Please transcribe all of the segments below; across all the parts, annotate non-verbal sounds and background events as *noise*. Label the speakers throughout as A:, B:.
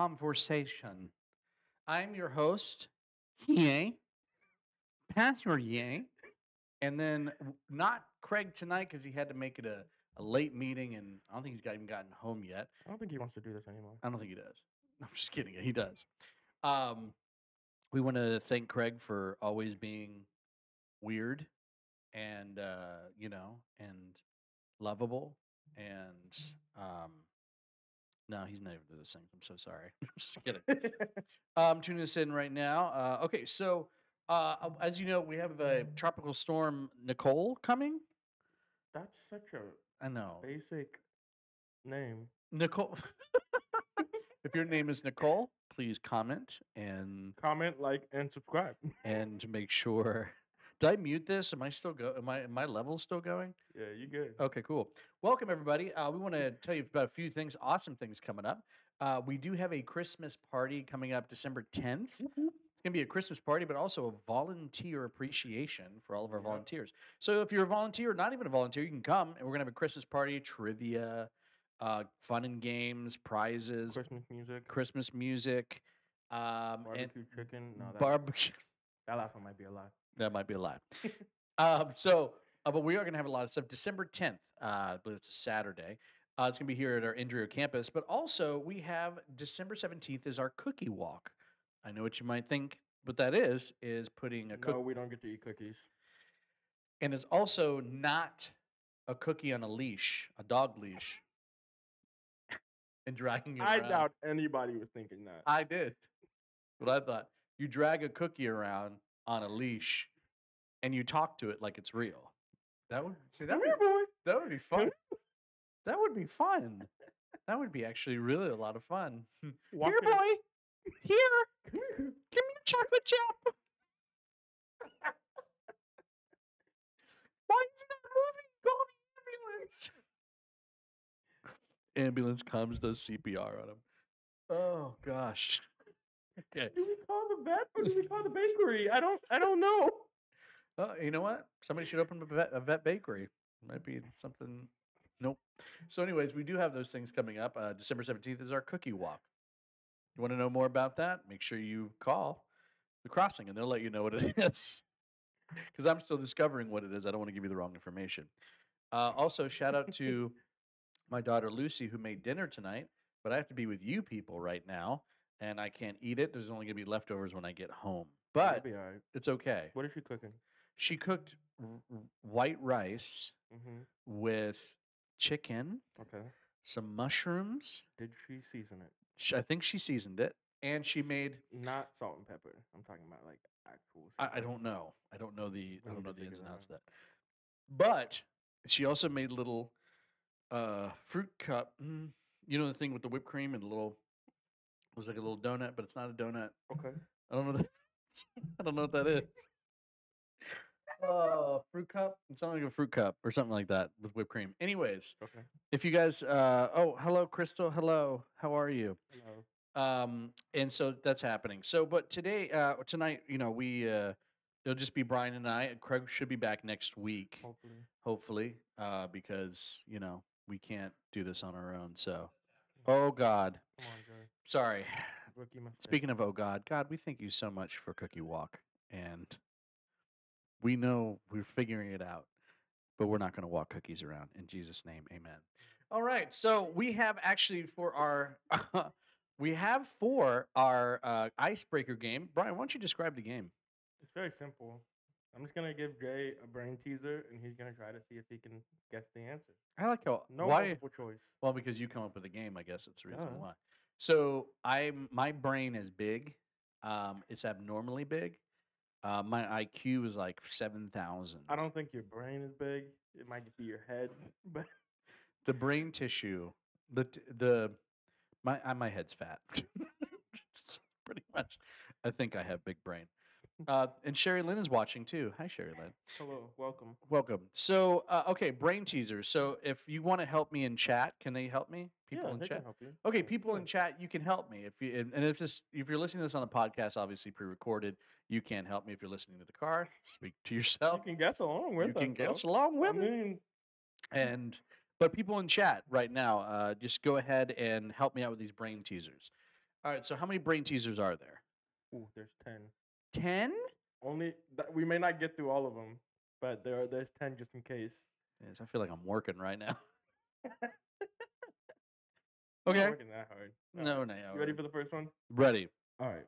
A: conversation. I'm your host, Jay, Pastor Jay, and then not Craig tonight because he had to make it a, a late meeting, and I don't think he's got, even gotten home yet.
B: I don't think he wants to do this anymore.
A: I don't think he does. *laughs* I'm just kidding. He does. Um, we want to thank Craig for always being weird and uh, you know and lovable and um, no, he's not even doing those things. I'm so sorry. *laughs* just *laughs* kidding. um, tuning us in right now. Uh, okay, so uh, uh, as you know, we have a tropical storm Nicole coming.
B: That's such a
A: I know
B: basic name.
A: Nicole. *laughs* if your name is Nicole, please comment and
B: Comment, like, and subscribe.
A: and make sure. Did I mute this? Am I still go? Am I? Am my level still going?
B: yeah, you good.
A: Okay, cool. Welcome everybody. Uh, we want to tell you about a few things, awesome things coming up. Uh, we do have a Christmas party coming up December 10th. It's gonna be a Christmas party, but also a volunteer appreciation for all of our
B: Yep.
A: volunteers. So if you're a volunteer, or not even a volunteer, you can come, and we're gonna have a Christmas party, trivia, uh, fun and games, prizes,
B: Christmas music,
A: Christmas music, um,
B: barbecue chicken. No, that,
A: barbecue. *laughs*
B: that last one might be a lie.
A: That might be a lie. *laughs* um, so, uh, but we are going to have a lot of stuff. December 10th, uh, but it's a Saturday. Uh, it's going to be here at our Indrio campus. But also, we have December 17th is our cookie walk. I know what you might think what that is, is putting a cookie.
B: No, we don't get to eat cookies.
A: And it's also not a cookie on a leash, a dog leash, *laughs* and dragging it
B: I
A: around.
B: doubt anybody was thinking that.
A: I did. But I thought you drag a cookie around on a leash and you talk to it like it's real. That would see that would,
B: here, *laughs* boy.
A: that would be fun. That would be fun. That would be actually really a lot of fun.
B: Walk
A: Here,
B: in-
A: boy. Here.
B: Come *laughs* here.
A: Give me your chocolate chip. Why is it not moving? Call the ambulance. Ambulance comes, does CPR on him. Oh gosh. Okay.
B: Do we call the vet or do we call the bakery? I don't. I don't know.
A: Oh, you know what? Somebody should open a vet, a vet bakery. Might be something. Nope. So, anyways, we do have those things coming up. Uh, December 17th is our cookie walk. You want to know more about that? Make sure you call the crossing and they'll let you know what it *laughs* is. Because I'm still discovering what it is. I don't want to give you the wrong information. Uh, also, shout out *laughs* to my daughter Lucy, who made dinner tonight, but I have to be with you people right now and I can't eat it. There's only going to be leftovers when I get home.
B: It'll
A: But
B: be all right.
A: it's okay.
B: What is she cooking?
A: She cooked r- r- white rice
B: Mm-hmm.
A: with chicken,
B: Okay.
A: some mushrooms.
B: Did she season it?
A: Sh- I think she seasoned it, and she made.
B: Not salt and pepper. I'm talking about like actual.
A: I, I
B: seasoning.
A: don't know. I don't know the. I
B: We
A: don't
B: need
A: know
B: to
A: the ins and
B: that
A: outs of that. But she also made little uh fruit cup. Mm, you know the thing with the whipped cream and a little. It was like a little donut, but it's not a donut.
B: Okay.
A: I don't know. That, *laughs* I don't know what that is. Oh, fruit cup. It sounded like a fruit cup or something like that with whipped cream. Anyways,
B: Okay.
A: if you guys uh oh hello crystal hello how are you
B: Hello.
A: um and so that's happening so but today uh tonight you know we uh it'll just be brian and i and craig should be back next week
B: Hopefully.
A: hopefully uh because you know we can't do this on our own so oh god.
B: Come on,
A: sorry.
B: Rookie
A: speaking of oh god god we thank you so much for cookie walk and we know we're figuring it out but we're not going to walk cookies around. In jesus name amen. All right so we have actually for our *laughs* we have for our uh, icebreaker game. Brian why don't you describe the game?
B: It's very simple. I'm just gonna give Jay a brain teaser, and he's gonna try to see if he can guess the answer.
A: i like how
B: No
A: why
B: multiple choice.
A: well because you come up with the game i guess that's the reason
B: Duh.
A: why so i'm my brain is big um it's abnormally big uh, my iq is like 7000
B: I don't think your brain is big. It might just be your head, *laughs* but
A: the brain tissue the t- the my uh, my head's fat *laughs* pretty much i think i have big brain uh and sherry lynn is watching too hi sherry lynn
B: hello, welcome.
A: welcome so uh, okay brain teasers so if you want to help me in chat can they help me people
B: yeah,
A: in
B: they
A: chat
B: can help you.
A: okay people in chat you can help me if you and, and if this if you're listening to this on a podcast obviously pre-recorded you can't help me if you're listening to the car *laughs* speak to yourself
B: You can guess along with
A: you can
B: us.
A: guess along with
B: I mean,
A: and but people in chat right now uh, just go ahead and help me out with these brain teasers All right. So how many brain teasers are there?
B: Ooh, there's ten.
A: Ten.
B: Only that we may not get through all of them, but there are, there's ten just in case.
A: Yes, I feel like I'm working right now. *laughs*
B: I'm not
A: Okay.
B: working that hard. All
A: No, no.
B: You ready for the first one?
A: Ready.
B: All right.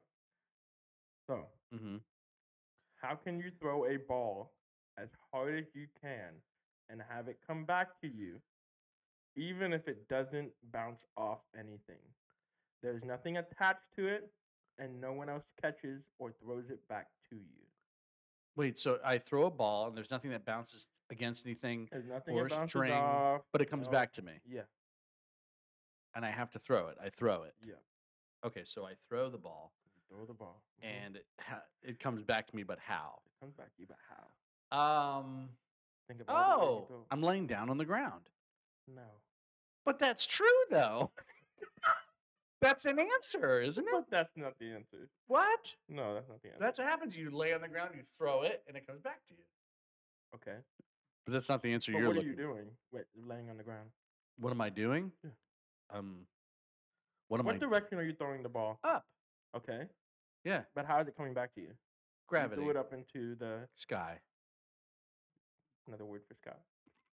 B: So,
A: Mm-hmm.
B: how can you throw a ball as hard as you can and have it come back to you, even if it doesn't bounce off anything? There's nothing attached to it, and no one else catches or throws it back to you.
A: Wait. So I throw a ball and there's nothing that bounces against anything,
B: There's nothing
A: Or
B: that bounces
A: string,
B: off.
A: but it comes
B: no-
A: back to me,
B: Yeah,
A: and I have to throw it. I throw it.
B: yeah.
A: Okay. So I throw the ball,
B: You throw the ball, mhm,
A: and it, ha- it comes back to me. But how?
B: it comes back to you. But how?
A: Um.
B: Think about all the ways you
A: Oh, I'm laying down on the ground.
B: no.
A: But that's true, though. *laughs* that's an answer, isn't it?
B: But that's not the answer.
A: What?
B: No, that's not the answer.
A: That's what happens. You lay on the ground, you throw it, and it comes back to you.
B: okay.
A: But that's not the answer
B: But
A: you're
B: what are
A: looking.
B: you doing? Wait, laying on the ground.
A: What am I doing?
B: Yeah.
A: Um. What am
B: What
A: I?
B: direction are you throwing the ball?
A: Up.
B: Okay.
A: Yeah.
B: But how is it coming back to you? You
A: Gravity.
B: threw it up into the
A: Sky.
B: another word for sky.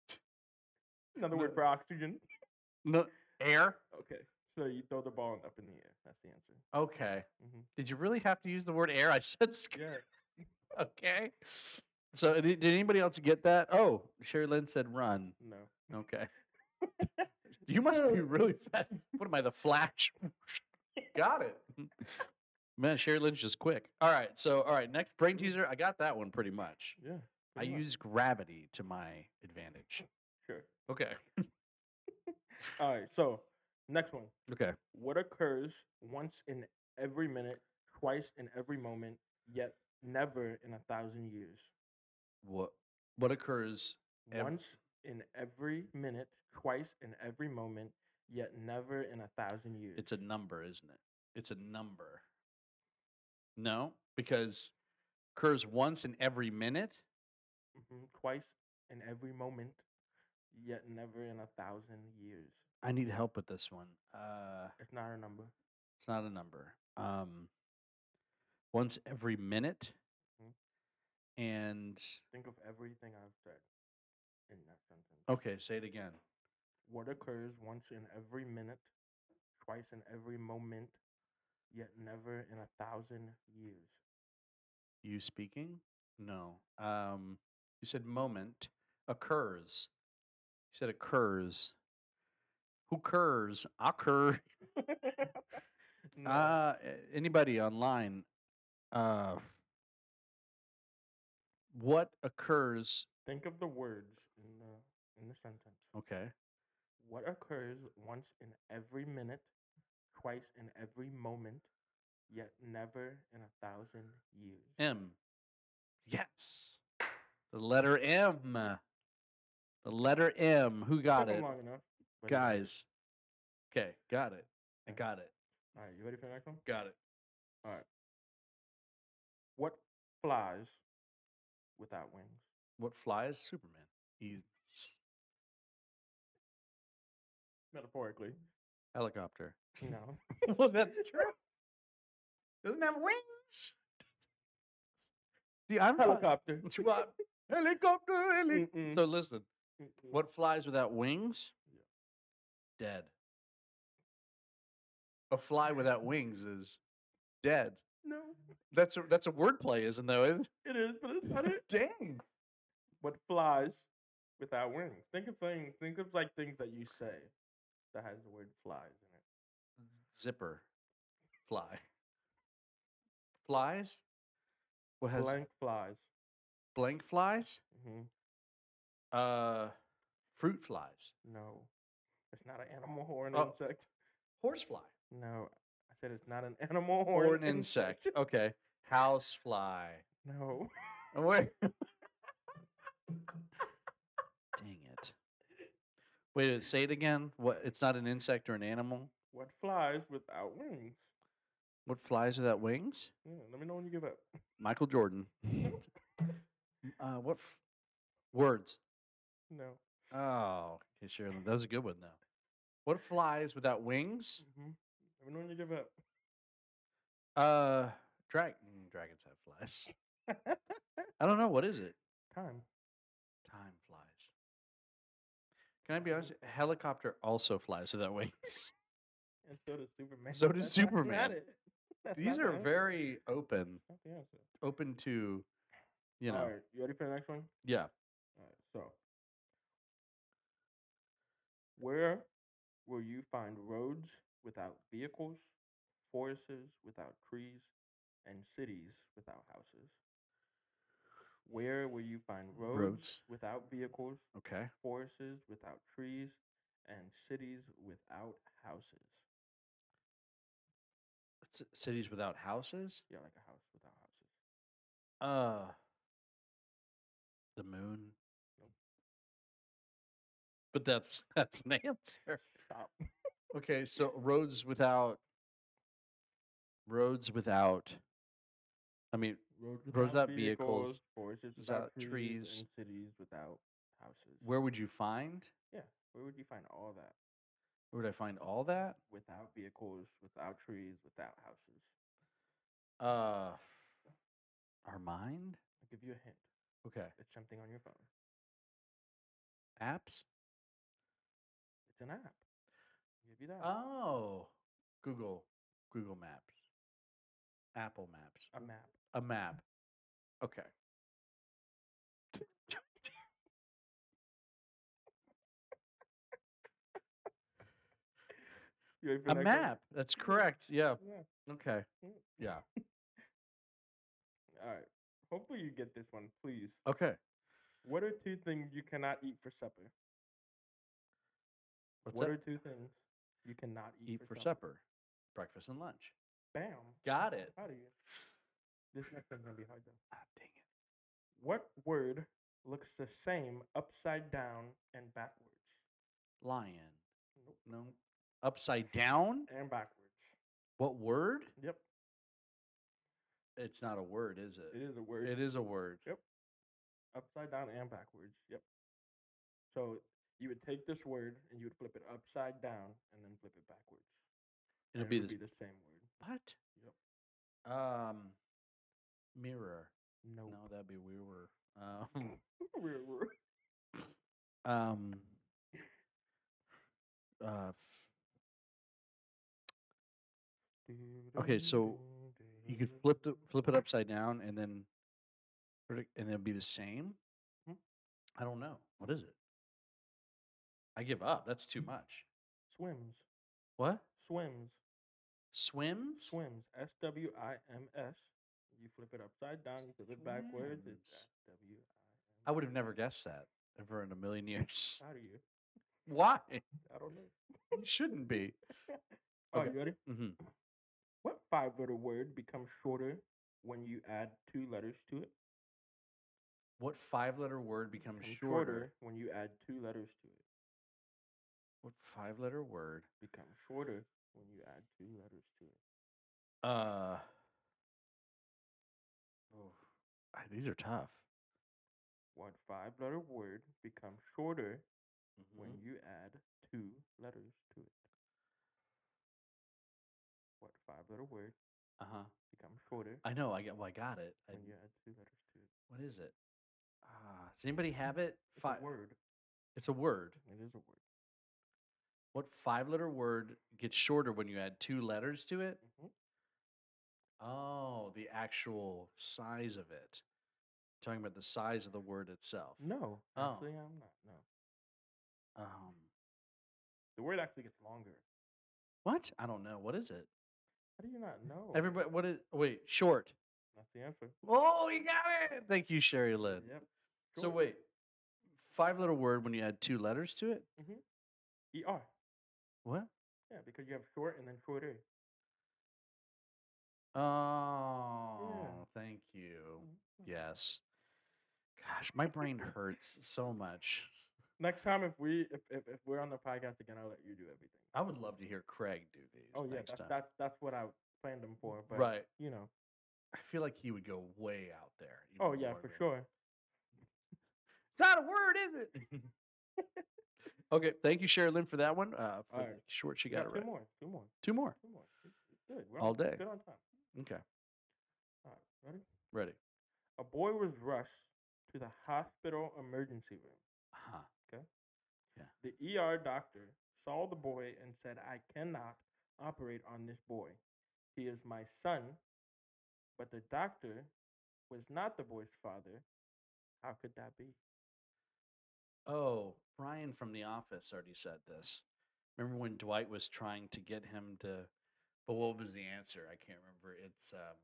B: *laughs* Another
A: No.
B: word for oxygen.
A: No air.
B: Okay. So you throw the ball up in the air. That's the answer.
A: Okay.
B: hmm
A: Did you really have to use the word air? I said sky. *laughs*
B: Yeah.
A: Okay. So did, did anybody else get that? Oh, Sherry Lynn said run.
B: No.
A: Okay. *laughs* You must be really fast. What am I, the Flash? *laughs* got it. Man, Sherry Lynn's just quick. All right. So, all right. Next brain teaser. I got that one pretty much.
B: Yeah.
A: I
B: much.
A: use gravity to my advantage.
B: Sure.
A: Okay.
B: All right. So next one.
A: Okay.
B: What occurs once in every minute, twice in every moment, yet never in a thousand years?
A: What what occurs? Ev-
B: Once in every minute, twice in every moment, yet never in a thousand years.
A: It's a number, isn't it? It's a number. No, because occurs once in every minute.
B: Mhm, twice in every moment, yet never in a thousand years.
A: I need help with this one. Uh,
B: It's not a number.
A: it's not a number. Um, once every minute,
B: Mhm.
A: and
B: Think of everything I've said in that sentence.
A: okay, say it again.
B: What occurs once in every minute, twice in every moment, yet never in a thousand years?
A: You speaking? No. Um, you said moment occurs. You said occurs. Who curs? Occur. *laughs* *laughs*
B: no.
A: Uh, anybody online? Uh, what occurs?
B: Think of the words in the in the sentence.
A: Okay.
B: What occurs once in every minute, twice in every moment, yet never in a thousand years?
A: M. Yes. The letter M. The letter M. Who got
B: Took
A: it?
B: long enough. But you got it.
A: Guys. Okay, got it. I got it.
B: All right, you ready for the next one?
A: Got it.
B: All right. What flies without wings?
A: What flies? Superman. He's
B: Metaphorically.
A: helicopter.
B: No. *laughs*
A: well, that's true. Doesn't have wings. See, I'm not-
B: Helicopter.
A: What? Helicopter, heli- So listen,
B: Mm-mm.
A: what flies without wings? Dead. A fly without wings is dead.
B: No.
A: That's a that's a wordplay, isn't though? Isn't
B: It is, but it's not it. *laughs*
A: Dang.
B: What flies without wings? Think of things. Think of like things that you say that has the word flies in it.
A: Zipper. Fly. Flies? What has
B: Blank flies.
A: blank flies?
B: hmm
A: Uh fruit flies.
B: No, it's not an animal *laughs* or an
A: Oh.
B: insect.
A: Horsefly.
B: No, I said it's not an *laughs* animal or,
A: Or an insect. Okay. Housefly.
B: No.
A: Oh, wait. *laughs* Dang it. Wait, wait, say it again. What? It's not an insect or an animal.
B: What flies without wings?
A: What flies without wings?
B: Yeah, let me know when you give up.
A: Michael Jordan. uh, what f- words?
B: No.
A: Oh, okay, sure. That was a good one though. What flies without wings?
B: hmm Let me know when you give up.
A: Uh, drag mm, dragons have flies. I don't know what is it. *laughs*
B: Time.
A: Time flies. Can I be honest? A helicopter also flies without wings. *laughs*
B: And so does Superman.
A: So does
B: That's
A: Superman. *laughs* These are
B: the
A: very open,
B: Not the answer.
A: open to, you know,
B: All right, you ready for the next one?
A: yeah.
B: All right, so where will you find roads without vehicles, forests without trees, and cities without houses? Where will you find roads,
A: Roads.
B: without vehicles,
A: Okay.
B: forests without trees, and cities without houses?
A: C- cities without houses.
B: Yeah, like a house without houses.
A: Uh, the moon.
B: Nope.
A: But that's *laughs* that's an answer.
B: Stop.
A: Okay, so roads without roads without. I mean,
B: Roads
A: Roads without vehicles,
B: forests
A: without
B: without trees,
A: trees.
B: and cities without houses.
A: where would you find?
B: Yeah, where would you find all that?
A: Where would I find all that?
B: Without vehicles, without trees, without houses.
A: Uh, our mind.
B: I'll give you a hint.
A: Okay,
B: It's something on your phone.
A: apps.
B: It's an app. I'll give you that.
A: Oh, Google, Google Maps, Apple Maps,
B: a map.
A: a map. Okay. *laughs*
B: You ready for
A: A
B: the next one?
A: map. That's correct. Yeah.
B: Yeah.
A: Okay. Yeah.
B: All right. Hopefully you get this one, please.
A: Okay.
B: What are two things you cannot eat for supper?
A: What's
B: what
A: that?
B: are two things you cannot eat,
A: Eat for supper, breakfast and lunch.
B: Bam.
A: Got it.
B: How do you? This next one's gonna be hard though.
A: Ah, dang it.
B: What word looks the same upside down and backwards?
A: Lion.
B: Nope.
A: No. Upside down.
B: And backwards.
A: What word?
B: Yep.
A: It's not a word, is
B: It
A: it?
B: is a word.
A: It is a word.
B: Yep. Upside down and backwards. Yep. So you would take this word and you would flip it upside down and then flip it backwards.
A: It'll
B: and
A: be
B: it would
A: this.
B: be the same word.
A: What?
B: Yep.
A: Um. Mirror.
B: No.
A: No, that'd be weirder. Um. *laughs*
B: We're- *laughs*
A: um. Uh. Okay, so You could flip the flip it upside down and then, and it'll be the same.
B: Hmm.
A: I don't know. What is it? I give up. That's too much.
B: Swims.
A: What?
B: Swims.
A: Swims?
B: Swims. S W I M S. You flip it upside down, you flip it backwards. It's. S W
A: I
B: I
A: would have never guessed that ever in a million years.
B: How do you? *laughs*
A: Why?
B: I don't know.
A: You shouldn't be. *laughs*
B: Oh,
A: Okay.
B: you ready?
A: hmm
B: What five letter word becomes shorter when you add two letters to it?
A: What five letter word becomes
B: Becomes
A: shorter?
B: when you add two letters to it.
A: What five letter word?
B: Becomes shorter when you add two letters to it.
A: Uh. Oh, these are tough.
B: What five letter word becomes shorter when
A: Mhm.
B: you add two letters to it? What five letter word
A: Uh huh.
B: becomes shorter
A: I know. I got. Well, I got it. I,
B: when you add two letters to it?
A: what is it? Ah, does anybody have it?
B: It's
A: Fi-
B: a word.
A: It's a word.
B: It is a word.
A: What five letter word gets shorter when you add two letters to it?
B: Mhm.
A: Oh, the actual size of it. Talking about the size of the word itself.
B: No,
A: Oh.
B: actually, I'm not. No,
A: Um,
B: the word actually gets longer.
A: what? I don't know. What is it?
B: How do you not know?
A: Everybody, what is? Wait, short.
B: That's the answer.
A: Oh, you got it. Thank you, Sherry Lynn.
B: Yep.
A: So wait, five letter word when you add two letters to it?
B: er.
A: What?
B: Yeah, because you have short and then shorter.
A: Oh, thank you.
B: Mhm.
A: Yes. Gosh, my brain hurts so much.
B: Next time, if we if, if, if we're on the podcast again, I'll let you do everything.
A: I would love to hear Craig do these.
B: Oh yeah,
A: next
B: that's
A: time.
B: that's that's what I planned them for. But
A: right.
B: you know.
A: I feel like he would go way out there.
B: Oh yeah, for sure.
A: It's not a word, is it? *laughs* *laughs* okay, thank you, Sherilyn, for that one. Uh, for
B: Alright.
A: the short, she got
B: got
A: it
B: two
A: right.
B: more. Two more.
A: Two more.
B: Two more. It's- it's Good. We're
A: All
B: on-
A: day.
B: Good on time.
A: Okay.
B: All right, ready?
A: Ready.
B: A boy was rushed to the hospital emergency room.
A: Huh. Okay. Yeah.
B: The ER doctor saw the boy and said, I cannot operate on this boy. He is my son. But the doctor was not the boy's father. How could that be?
A: Oh, Brian from The Office already said this. Remember when Dwight was trying to get him to, but what was the answer? I can't remember. It's um,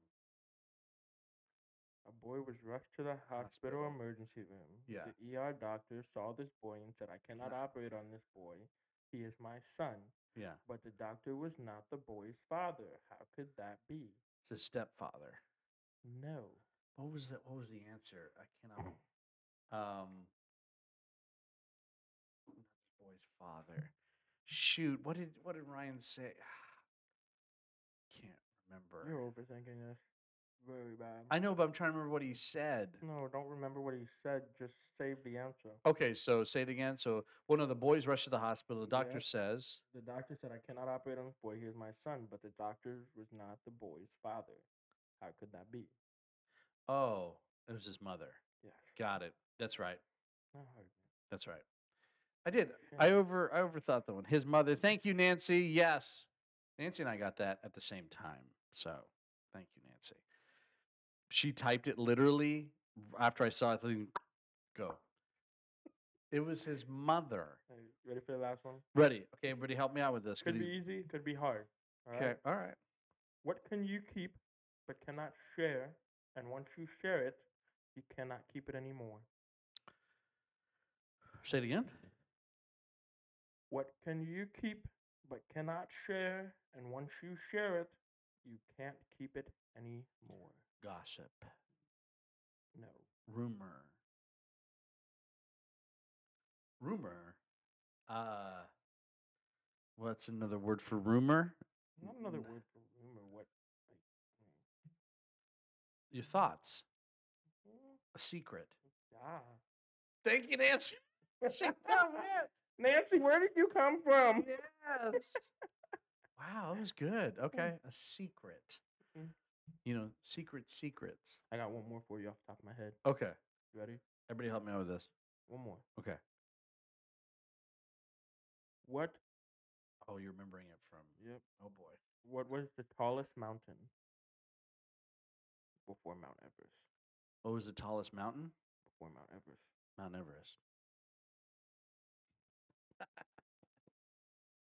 B: A boy was rushed to the hospital,
A: Hospital.
B: emergency room.
A: Yeah.
B: The ER doctor saw this boy and said, I cannot operate on this boy. He is my son.
A: yeah,
B: But the doctor was not the boy's father. How could that be?
A: his stepfather.
B: No.
A: What was the What was the answer? I cannot. *clears throat* Um, father. Shoot, what did what did Ryan say? *sighs* Can't remember.
B: You're overthinking this. Very bad.
A: I know, but I'm trying to remember what he said.
B: No, don't remember what he said. Just save the answer.
A: Okay, so say it again. So one of the boys rushed to the hospital. The doctor
B: Yep.
A: says,
B: The doctor said, I cannot operate on this boy. He is my son. But the doctor was not the boy's father. How could that be?
A: "Oh, it was his mother."
B: Yes.
A: Got it. That's right. That's right. I did. I over I overthought that one. His mother. Thank you, Nancy. Yes, Nancy and I got that at the same time. So thank you, Nancy. She typed it literally after I saw it. Go. It was his mother.
B: You ready for the last one?
A: Ready? Okay, everybody, help me out with this.
B: Could be
A: he's-
B: easy, could be hard. all
A: Okay. All right.
B: What can you keep but cannot share? And once you share it, you cannot keep it anymore.
A: Say it again.
B: What can you keep but cannot share? And once you share it, you can't keep it anymore.
A: Gossip.
B: No.
A: Rumor. Rumor. Uh. What's another word for rumor?
B: Not another word for rumor. What? Like,
A: Your thoughts.
B: mm,
A: A secret.
B: ah.
A: Thank you, Nancy. *laughs* *laughs* She found it.
B: Nancy, where did you come from?
A: Yes. wow, that was good. Okay, a secret.
B: Mm.
A: You know, secret secrets.
B: I got one more for you off the top of my head.
A: Okay,
B: You ready?
A: everybody help me out with this.
B: One more.
A: Okay.
B: What?
A: Oh, you're remembering it from.
B: Yep.
A: Oh boy.
B: What was the tallest mountain before Mount Everest?
A: What was the tallest mountain?
B: Before Mount Everest.
A: Mount Everest.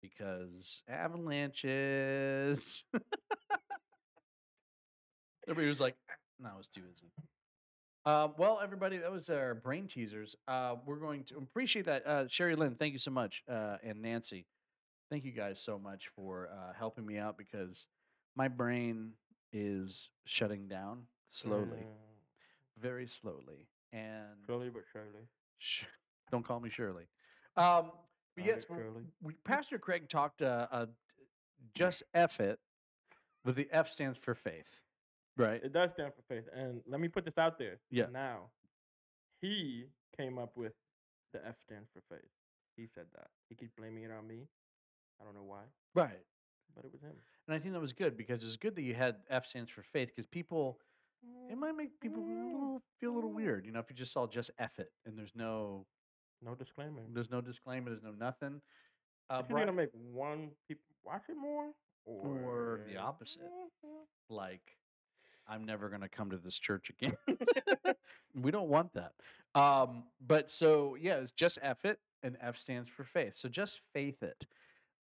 A: Because avalanches. *laughs* Everybody was like, "No, it was too easy." Um, well, everybody, that was our brain teasers. Uh, we're going to appreciate that. Uh, Sherry Lynn, thank you so much. Uh, and Nancy, thank you guys so much for uh, helping me out because my brain is shutting down slowly,
B: Mm,
A: very slowly. And
B: slowly but surely.
A: Sh- don't call me Shirley. Um, yes,
B: right,
A: w-
B: Shirley.
A: we, Pastor Craig talked uh, uh, just F it, but the F stands for faith, right?
B: It does stand for faith. And let me put this out there.
A: Yeah.
B: Now, he came up with the F stands for faith. He said that. He keeps blaming it on me. I don't know why,
A: Right.
B: but it was him.
A: And I think that was good because it's good that you had F stands for faith because people, it might make people a little, feel a little weird, you know, if you just saw just F it and there's no,
B: No disclaimer.
A: there's no disclaimer, there's no nothing. Uh,
B: either gonna make one people watch it more, or,
A: Or the opposite. like i'm never going to come to this church again *laughs* *laughs* we don't want that um but so yeah it's just f it and f stands for faith so just faith it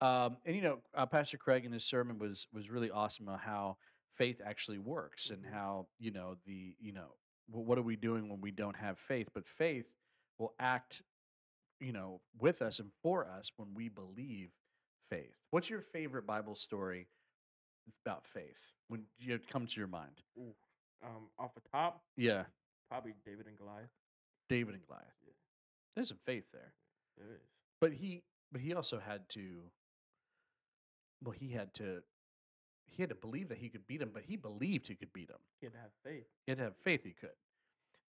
A: um and you know uh, pastor craig in his sermon was was really awesome on how faith actually works and
B: Mhm.
A: how you know the you know wh- what are we doing when we don't have faith but faith will act you know with us and for us when we believe faith what's your favorite bible story about faith when you come to your mind
B: Ooh. Um, off the top,
A: yeah
B: probably David and Goliath.
A: david and goliath
B: Yeah.
A: there's some faith there
B: There is.
A: but he but he also had to well he had to he had to believe that he could beat him but he believed he could beat him
B: He had to have faith.
A: he had to have faith he could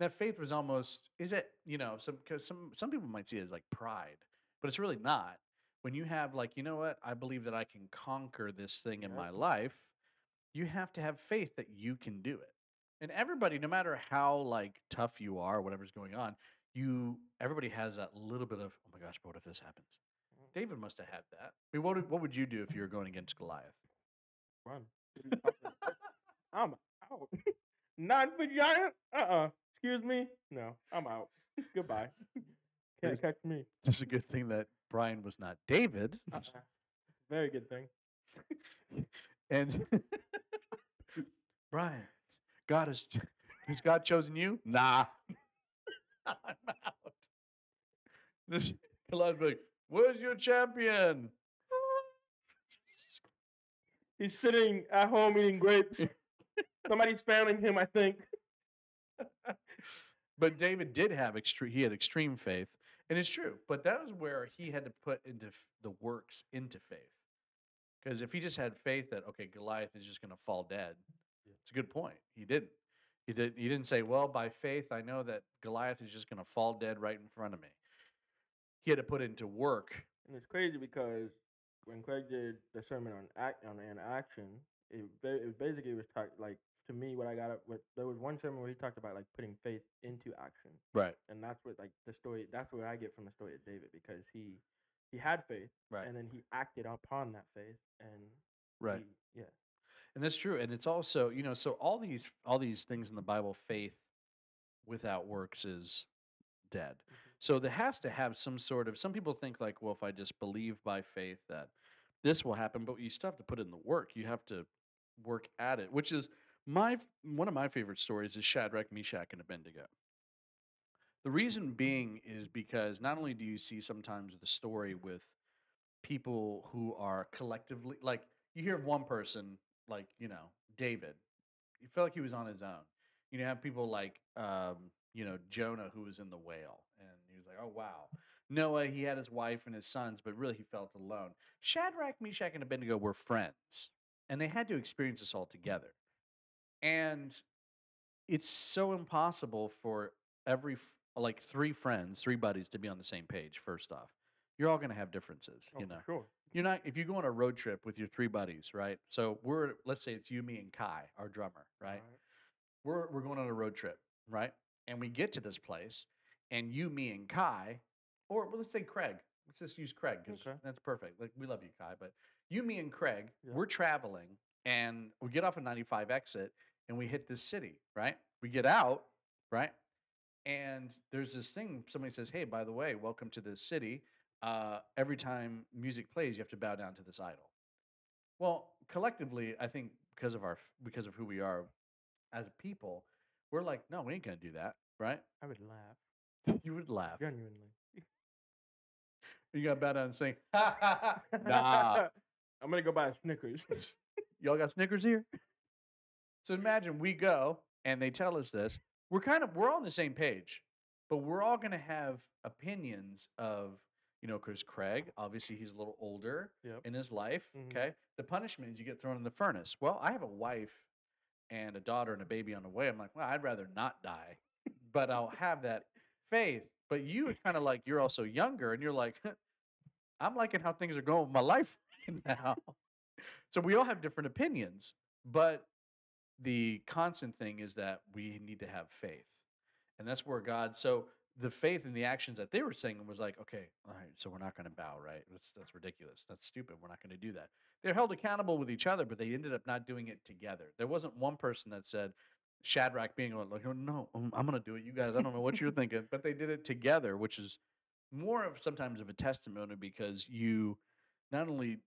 A: that faith was almost is it you know some because some some people might see it as like pride but it's really not when you have like you know what i believe that i can conquer this thing in my life you have to have faith that you can do it. And everybody, no matter how like tough you are, whatever's going on, you everybody has that little bit of, oh my gosh, but what if this happens?
B: Mm.
A: David must have had that. I mean, what would- what would you do if you were going against Goliath?
B: Run. What are you talking about? I'm out. *laughs* *laughs* Not for giant. Uh uh Excuse me. No, I'm out. Goodbye. Can't catch me.
A: It's a good thing that Brian was not David.
B: Uh-uh. Very good thing.
A: And Brian, God has has God chosen you? Nah. *laughs* I'm out. This like, where's your champion? *laughs*
B: He's sitting at home eating grapes. *laughs* Somebody's failing him, I think.
A: But David did have extreme he had extreme faith. And it's true. But that was where he had to put into the works into faith. Because if he just had faith that okay, Goliath is just going to fall dead, it's a good point. He didn't. He did. He didn't say, "Well, by faith, I know that Goliath is just going to fall dead right in front of me." He had to put into work.
B: And it's crazy because when Craig did the sermon on act on an action, it, it basically was talk, like to me what I got up with. There was one sermon where he talked about like putting faith into action,
A: Right.
B: and that's what like the story. That's what I get from the story of David because he he had faith,
A: Right.
B: and then he acted upon that faith, and
A: Right.
B: he- yeah,
A: And that's true. And it's also, you know, so all these all these things in the Bible, faith without works is dead. Mm-hmm. So there has to have some sort of some people think like, well, if I just believe by faith that this will happen, but you still have to put in the work. You have to work at it, which is my one of my favorite stories is Shadrach, Meshach, and Abednego. The reason being is because not only do you see sometimes the story with people who are collectively like you hear of one person like you know David, you feel like he was on his own. You know, have people like um, you know Jonah who was in the whale, and he was like, oh wow. Noah, he had his wife and his sons, but really he felt alone. Shadrach, Meshach, and Abednego were friends, and they had to experience this all together. And it's so impossible for every f- like three friends, three buddies to be on the same page. First off, you're all going to have differences,
B: oh,
A: you
B: for
A: know
B: sure.
A: you're not if you go on a road trip with your three buddies, right? So we're let's say it's you, me, and Kai, our drummer, right? We're we're going on a road trip, right? And we get to this place, and you, me, and Kai, or well, let's say Craig. Let's just use Craig because
B: Okay.
A: that's perfect. Like we love you, Kai, but you, me, and Craig,
B: Yeah.
A: we're traveling, and we get off a 95 exit, and we hit this city, right? We get out, right? And there's this thing. Somebody says, "Hey, by the way, welcome to this city." uh, every time music plays, you have to bow down to this idol. Well, collectively, I think because of our because of who we are as a people, we're like, no, we ain't gonna do that, right?
B: I would laugh
A: You would laugh.
B: genuinely.
A: You gotta bow down and sing, ha ha ha. Nah,
B: I'm gonna go buy a Snickers.
A: y'all got Snickers here. So imagine we go and they tell us this. We're kind of we're on the same page, but we're all gonna have opinions of you know because Craig obviously he's a little older
B: Yep.
A: in his life.
B: Mhm.
A: Okay, the punishment is you get thrown in the furnace. Well, I have a wife and a daughter and a baby on the way. I'm like, well, I'd rather not die, but I'll have that faith. But you kind of like you're also younger, and you're like, I'm liking how things are going with my life *laughs* now. so we all have different opinions, but the constant thing is that we need to have faith, and that's where God. So the faith and the actions that they were saying was like, okay, all right, so we're not going to bow, right? That's that's ridiculous. That's stupid. We're not going to do that. They're held accountable with each other, but they ended up not doing it together. There wasn't one person that said. Shadrach being like, oh, no, um, I'm going to do it. You guys, I don't know what you're *laughs* thinking, but they did it together, which is more of sometimes of a testimony because you not only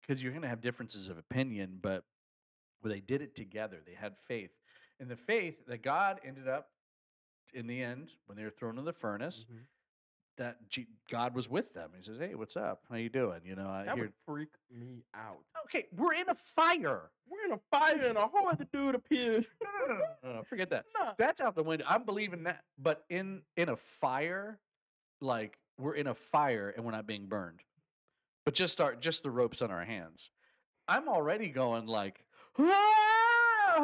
A: because you're going to have differences of opinion, but well, they did it together. They had faith, and the faith that God ended up in the end when they were thrown in the furnace.
B: Mhm.
A: That G- God was with them. He says, "Hey, what's up? How you doing? You know, I
B: That
A: hear."
B: would freak me out.
A: Okay, we're in a fire.
B: We're in a fire and a whole other dude appears.
A: No, no, no, no, no, no, forget that. *laughs* That's out the window. I'm believing that, but in in a fire, like we're in a fire and we're not being burned, but just start just the ropes on our hands. I'm already going like, oh,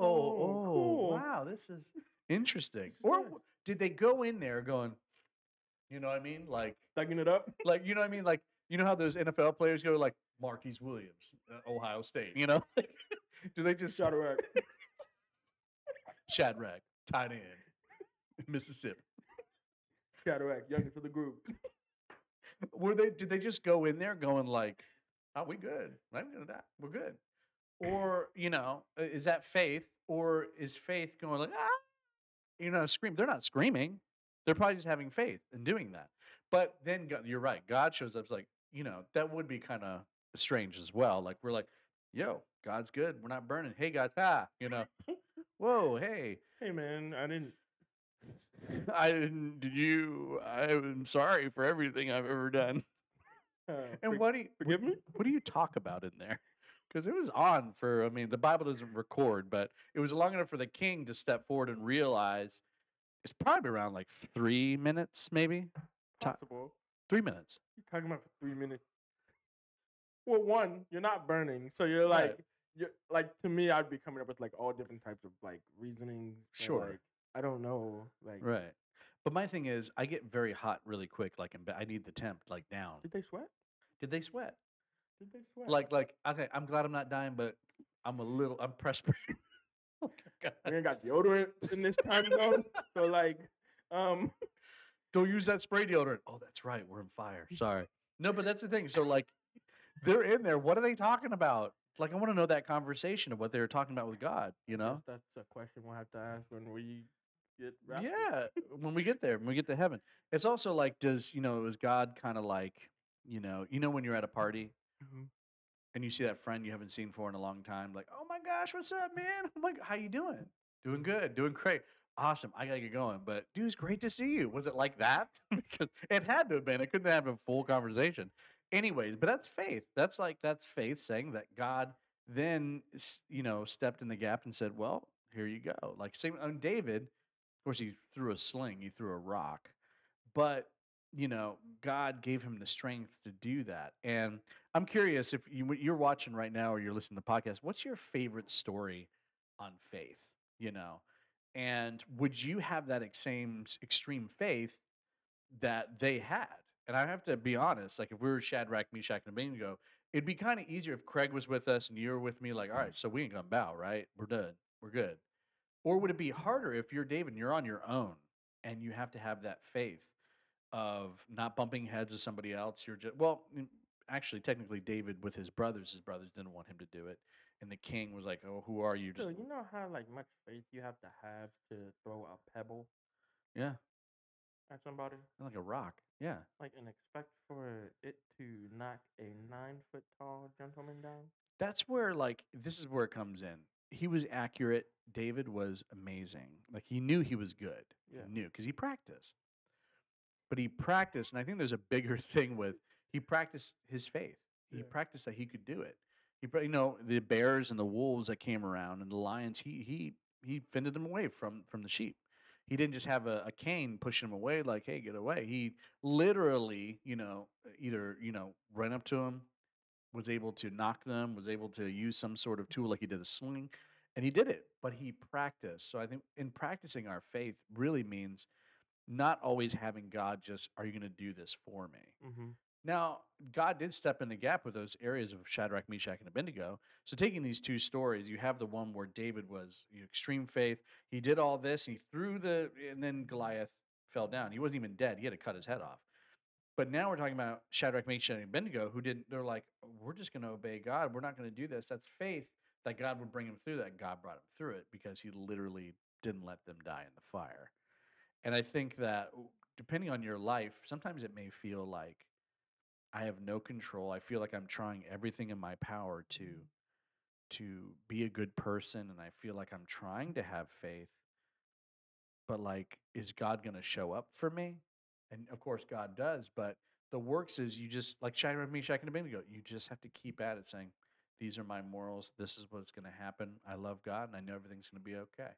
A: oh,
B: cool.
A: wow, this is interesting. Or did they go in there going, you know what I mean, like
B: Thugging it up.
A: like you know what I mean, like you know how those NFL players go like Marquise Williams, uh, Ohio State, you know, *laughs* Do they just
B: Shadrach. *laughs*
A: Shadrach, tight end, *laughs* Mississippi?
B: Shadrach, youngest for the group.
A: Were they? Did they just go in there going like, "Oh, we good? I'm gonna die. We're good," or you know, is that faith, or is faith going like, ah, you know, scream? They're not screaming. They're probably just having faith and doing that. But then God, you're right. God shows up. It's like you know that would be kind of strange as well. Like we're like, yo, God's good. We're not burning. Hey, God, ah, you know, *laughs* whoa, hey,
B: Hey man, I didn't. *laughs*
A: I didn't. Did you? I'm sorry for everything I've ever done.
B: Uh,
A: And
B: for-
A: what do you,
B: forgive me?
A: what do you talk about in there? Because it was on for. I mean, the Bible doesn't record, but it was long enough for the king to step forward and realize it's probably around like three minutes, maybe
B: Possible.
A: three minutes.
B: You're talking about for three minutes. Well, one, you're not burning, so you're
A: Right.
B: like, you're like to me, I'd be coming up with like all different types of like reasonings.
A: Sure.
B: like, I don't know. Like,
A: Right. But my thing is, I get very hot really quick. Like in. I need the temp like down.
B: did they sweat?
A: Did they sweat?
B: Did they sweat?
A: Like, like okay. I'm glad I'm not dying, but I'm a little. I'm perspiring. *laughs* oh
B: we ain't got deodorant in this time zone, so like, um,
A: Don't use that spray deodorant. Oh, that's right. We're in fire. Sorry. No, but that's the thing. So like, they're in there. What are they talking about? Like, I want to know that conversation of what they were talking about with God. You know?
B: that's a question we'll have to ask when we get raptured.
A: Yeah. When we get there, when we get to heaven, it's also like, does you know, is God kind of like, you know, you know, when you're at a *laughs* party
B: Mhm.
A: and you see that friend you haven't seen for in a long time, like, oh my gosh, what's up, man? My, g- how you doing? Doing good, doing great, awesome. I gotta get going, but dude, it's great to see you. Was it like that? *laughs* because it had to have been. It couldn't have a full conversation. Anyways, but that's faith. That's like that's faith saying that God then you know stepped in the gap and said, well, here you go. Like same on David. Of course, he threw a sling. He threw a rock, but you know, God gave him the strength to do that. And I'm curious if you, you're watching right now or you're listening to the podcast, what's your favorite story on faith? You know, and would you have that same extreme faith that they had? And I have to be honest, like if we were Shadrach, Meshach, and Abednego, it'd be kind of easier if Craig was with us and you were with me, like, all right, so we ain't gonna bow, right? We're done. We're good. Or would it be harder if you're David and you're on your own and you have to have that faith of not bumping heads with somebody else? You're just, well, actually, technically, David with his brothers, his brothers didn't want him to do it. And the king was like, oh, who are you?
B: Still,
A: Just,
B: you know how like much faith you have to have to throw a pebble
A: yeah,
B: at somebody,
A: like a rock. Yeah.
B: like, and expect for it to knock a nine foot tall gentleman down.
A: that's where like this is where it comes in. He was accurate. David was amazing. Like he knew he was good.
B: Yeah.
A: He knew because he practiced. But he practiced, and I think there's a bigger *laughs* thing with he practiced his faith. He
B: Yeah.
A: practiced that he could do it. He, you know, the bears and the wolves that came around and the lions. He he he fended them away from from the sheep. He didn't just have a, a cane pushing him away, like, "Hey, get away." He literally, you know, either you know, ran up to him, was able to knock them, was able to use some sort of tool like he did a sling, and he did it. But he practiced. So I think in practicing our faith really means not always having God just, "Are you going to do this for me?"
B: Mm-hmm.
A: Now, God did step in the gap with those areas of Shadrach, Meshach, and Abednego. So, taking these two stories, you have the one where David was you know, extreme faith. He did all this. He threw the, and then Goliath fell down. He wasn't even dead. He had to cut his head off. But now we're talking about Shadrach, Meshach, and Abednego, who didn't. They're like, we're just going to obey God. We're not going to do this. That's faith that God would bring him through that. God brought him through it because he literally didn't let them die in the fire. And I think that depending on your life, sometimes it may feel like I have no control. I feel like I'm trying everything in my power to mm-hmm. to be a good person and I feel like I'm trying to have faith. But like is God going to show up for me? And of course God does, but the works is you just like Shadrach, Meshach, and Abednego. You just have to keep at it, saying, "These are my morals. This is what's going to happen. I love God, and I know everything's going to be okay."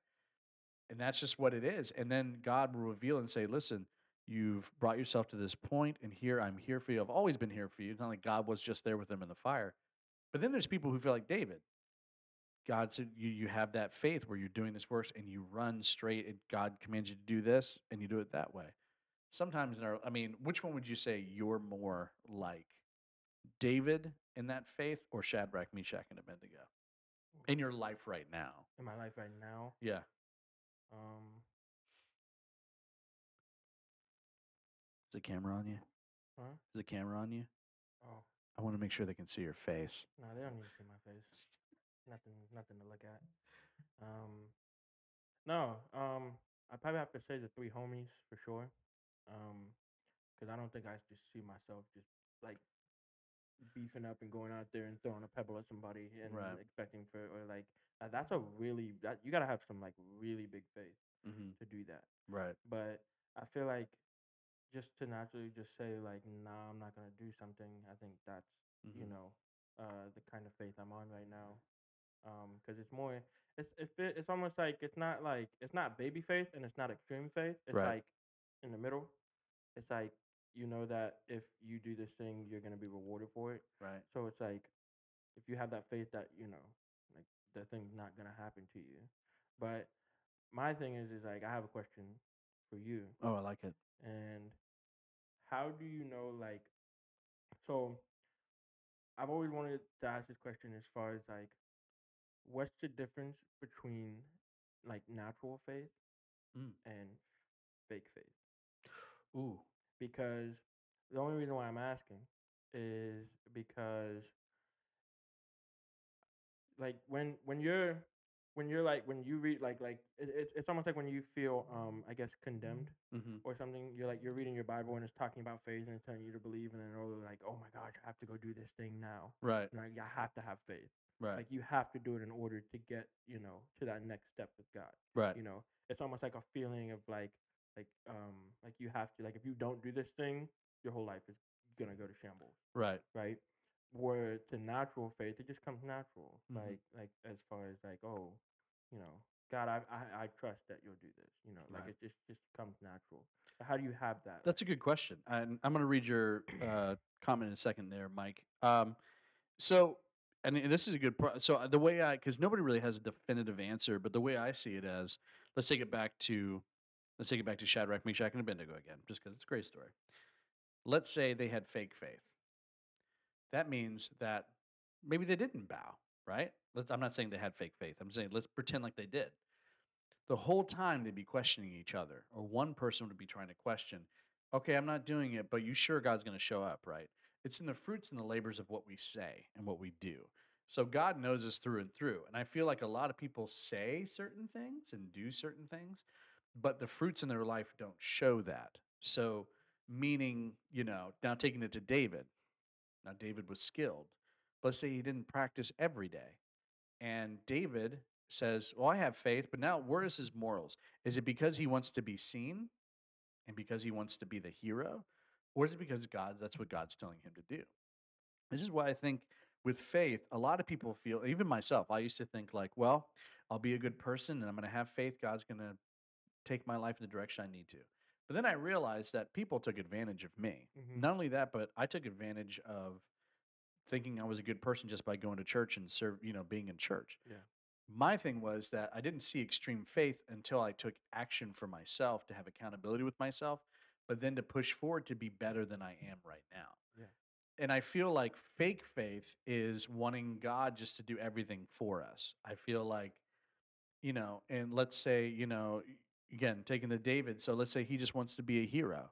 A: And that's just what it is. And then God will reveal and say, "Listen, you've brought yourself to this point, and here I'm here for you. I've always been here for you. It's not like God was just there with them in the fire." But then there's people who feel like David. God said you you have that faith where you're doing this works and you run straight, and God commands you to do this, and you do it that way sometimes in our i mean which one would you say you're more like david in that faith or shadrach meshach and abednego in your life right now?
B: in my life right now.
A: Yeah.
B: Um,
A: the camera on you?
B: huh?
A: Is the camera on you?
B: Oh,
A: I want to make sure they can see your face.
B: no, they don't need to see my face. Nothing, nothing to look at. Um, no. Um, I probably have to say the three homies for sure. Um, because I don't think I just see myself just like beefing up and going out there and throwing a pebble at somebody and
A: Right.
B: expecting for or like uh, that's a really that you gotta have some like really big faith
A: Mm-hmm.
B: to do that.
A: Right.
B: But I feel like just to naturally just say like nah, I'm not gonna do something. I think that's you
A: Mhm.
B: know uh the kind of faith I'm on right now. Um, because it's more it's it's it's almost like it's not like it's not baby faith and it's not extreme faith. It's
A: Right.
B: like in the middle. It's like you know that if you do this thing, you're gonna be rewarded for it.
A: Right.
B: So it's like if you have that faith that you know, like the thing's not gonna happen to you. But my thing is, is like I have a question for you,
A: Oh, I like it.
B: and how do you know, like, so I've always wanted to ask this question as far as like, what's the difference between like natural faith
A: Mm.
B: and fake faith?
A: Ooh.
B: because the only reason why I'm asking is because like when when you're when you're like when you read like like it, it's it's almost like when you feel um I guess condemned
A: Mm-hmm.
B: or something you're like you're reading your Bible and it's talking about faith and it's telling you to believe and then oh like oh my gosh I have to go do this thing now
A: Right.
B: and like I have to have faith
A: Right.
B: like you have to do it in order to get you know to that next step with God
A: right.
B: you know it's almost like a feeling of like like um like you have to like if you don't do this thing your whole life is gonna go to shambles
A: Right.
B: right where to natural faith it just comes natural
A: Mhm.
B: like like as far as like oh you know god I, I i trust that you'll do this you know like
A: Right.
B: it just just comes natural how do you have that
A: That's a good question. And I'm going to read your uh, comment in a second there, Mike. Um, so, and this is a good. Pro- so uh, the way I, because nobody really has a definitive answer, but the way I see it as, let's take it back to, let's take it back to Shadrach, Meshach, and Abednego again, just because it's a great story. Let's say they had fake faith. That means that maybe they didn't bow, right? I'm not saying they had fake faith. I'm saying let's pretend like they did. The whole time they'd be questioning each other, or one person would be trying to question, okay, I'm not doing it, but you sure God's going to show up, right? It's in the fruits and the labors of what we say and what we do. So God knows us through and through. And I feel like a lot of people say certain things and do certain things, but the fruits in their life don't show that. So, meaning, you know, now taking it to David. Now, David was skilled. Let's say he didn't practice every day. And David says, Well, I have faith, but now where is his morals? Is it because he wants to be seen and because he wants to be the hero? Or is it because God, that's what God's telling him to do? This is why I think with faith, a lot of people feel, even myself, I used to think like, well, I'll be a good person and I'm going to have faith. God's going to take my life in the direction I need to. But then I realized that people took advantage of me.
B: Mhm.
A: Not only that, but I took advantage of thinking I was a good person just by going to church and serve, you know, being in church.
B: Yeah.
A: My thing was that I didn't see extreme faith until I took action for myself to have accountability with myself, but then to push forward to be better than I am right now.
B: Yeah.
A: And I feel like fake faith is wanting God just to do everything for us. I feel like, you know, and let's say, you know, again, taking the David, so let's say he just wants to be a hero.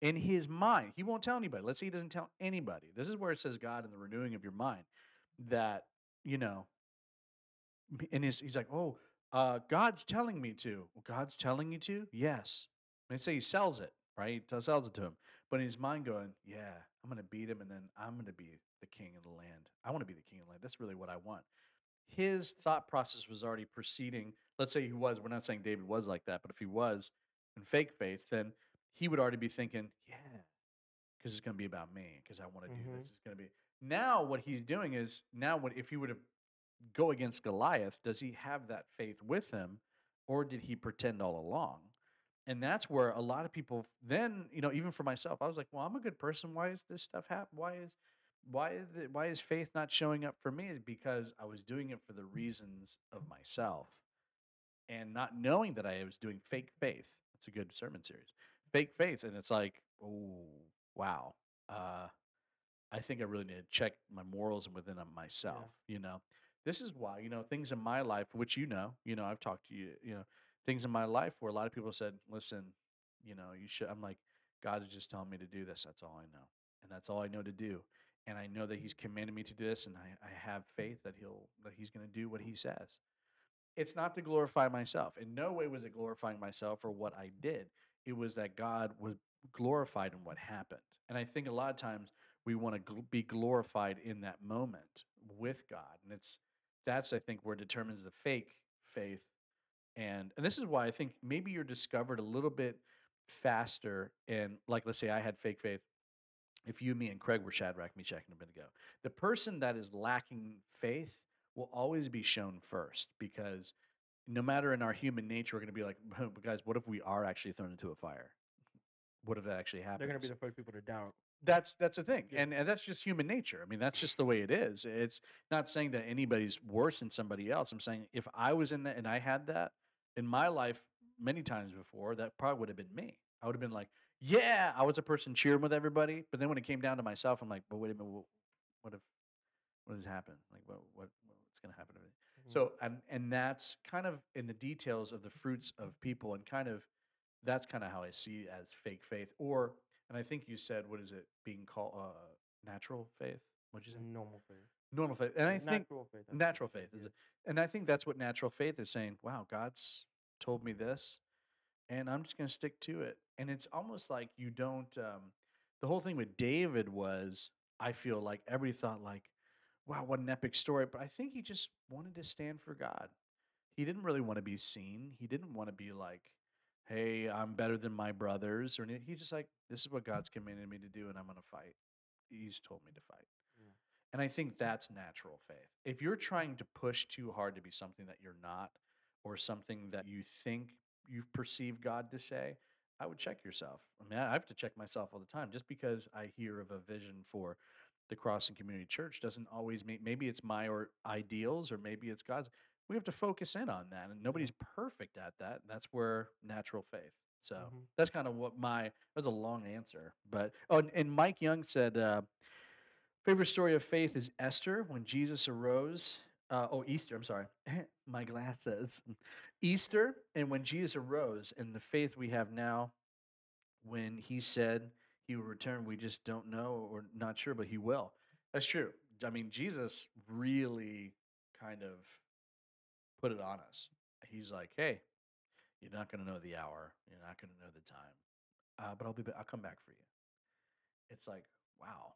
A: In his mind, he won't tell anybody. Let's say he doesn't tell anybody. This is where it says God in the renewing of your mind that, you know, and his, he's like, oh, uh, God's telling me to. Well, God's telling you to? Yes. And say he sells it, right? He sells it to him. But in his mind, going, yeah, I'm going to beat him and then I'm going to be the king of the land. I want to be the king of the land. That's really what I want. His thought process was already proceeding. Let's say he was, we're not saying David was like that, but if he was in fake faith, then he would already be thinking, yeah, because it's going to be about me, because I want to do
B: Mhm.
A: this. It's going to be. Now, what he's doing is, now, what if he would have go against Goliath, does he have that faith with him, or did he pretend all along? And that's where a lot of people then, you know, even for myself, I was like, well, I'm a good person. Why is this stuff happen? Why is why is it, why is faith not showing up for me? Is because I was doing it for the reasons of myself, and not knowing that I was doing fake faith. That's a good sermon series, fake faith, and it's like, oh wow, uh, I think I really need to check my morals within myself, you know. this is why you know things in my life, which you know, you know, I've talked to you, you know, things in my life where a lot of people said, "Listen, you know, you should." I'm like, God is just telling me to do this. That's all I know, and that's all I know to do. And I know that He's commanded me to do this, and I, I have faith that He'll that He's going to do what He says. It's not to glorify myself. In no way was it glorifying myself or what I did. It was that God was glorified in what happened. And I think a lot of times we want to gl- be glorified in that moment with God. And it's that's I think where determines the fake faith. And and this is why I think maybe you're discovered a little bit faster and like let's say I had fake faith if you, me, and Craig were Shadrach, Meshach, and Abednego. The person that is lacking faith will always be shown first because no matter in our human nature, we're going to be like, "But guys, what if we are actually thrown into a fire? What if that actually happens?
B: They're gonna be the first people to doubt.
A: That's that's the thing,
B: Yeah.
A: and and that's just human nature. I mean, that's just the way it is. It's not saying that anybody's worse than somebody else. I'm saying if I was in that and I had that in my life many times before, that probably would have been me. I would have been like, yeah, I was a person cheering with everybody, but then when it came down to myself, I'm like, but wait a minute, what, what if what has happened? Like, what what what's going to happen to me?
B: Mhm.
A: So and and that's kind of in the details of the fruits of people, and kind of that's kind of how I see as fake faith, or and I think you said what is it being called uh, natural faith? What'd you say?
B: normal faith.
A: Normal faith, and I think
B: natural faith. I
A: natural
B: said,
A: faith is
B: yeah.
A: it, and I think that's what natural faith is saying. Wow, God's told me this, and I'm just going to stick to it. And it's almost like you don't. Um, the whole thing with David was, I feel like everybody thought like, wow, what an epic story. But I think he just wanted to stand for God. He didn't really want to be seen. He didn't want to be like, hey, I'm better than my brothers, or. He's just like, this is what God's commanded me to do, and I'm going to fight. He's told me to fight.
B: Yeah.
A: And I think that's natural faith. If you're trying to push too hard to be something that you're not, or something that you think you've perceived God to say, I would check yourself. I mean, I have to check myself all the time. Just because I hear of a vision for the Crossing Community Church doesn't always mean maybe it's my or ideals or maybe it's God's. We have to focus in on that, and nobody's perfect at that. That's where natural faith. So
B: Mhm.
A: that's kind of what my that was a long answer, but oh, and, and Mike Young said uh, favorite story of faith is Esther when Jesus arose. Uh, oh, Easter. I'm sorry, *laughs* my glasses. Easter and when Jesus arose, and the faith we have now, when He said He will return, we just don't know or not sure, but He will. That's true. I mean, Jesus really kind of put it on us. He's like, "Hey, you're not going to know the hour. You're not going to know the time, uh, but I'll be. I'll come back for you." It's like, wow,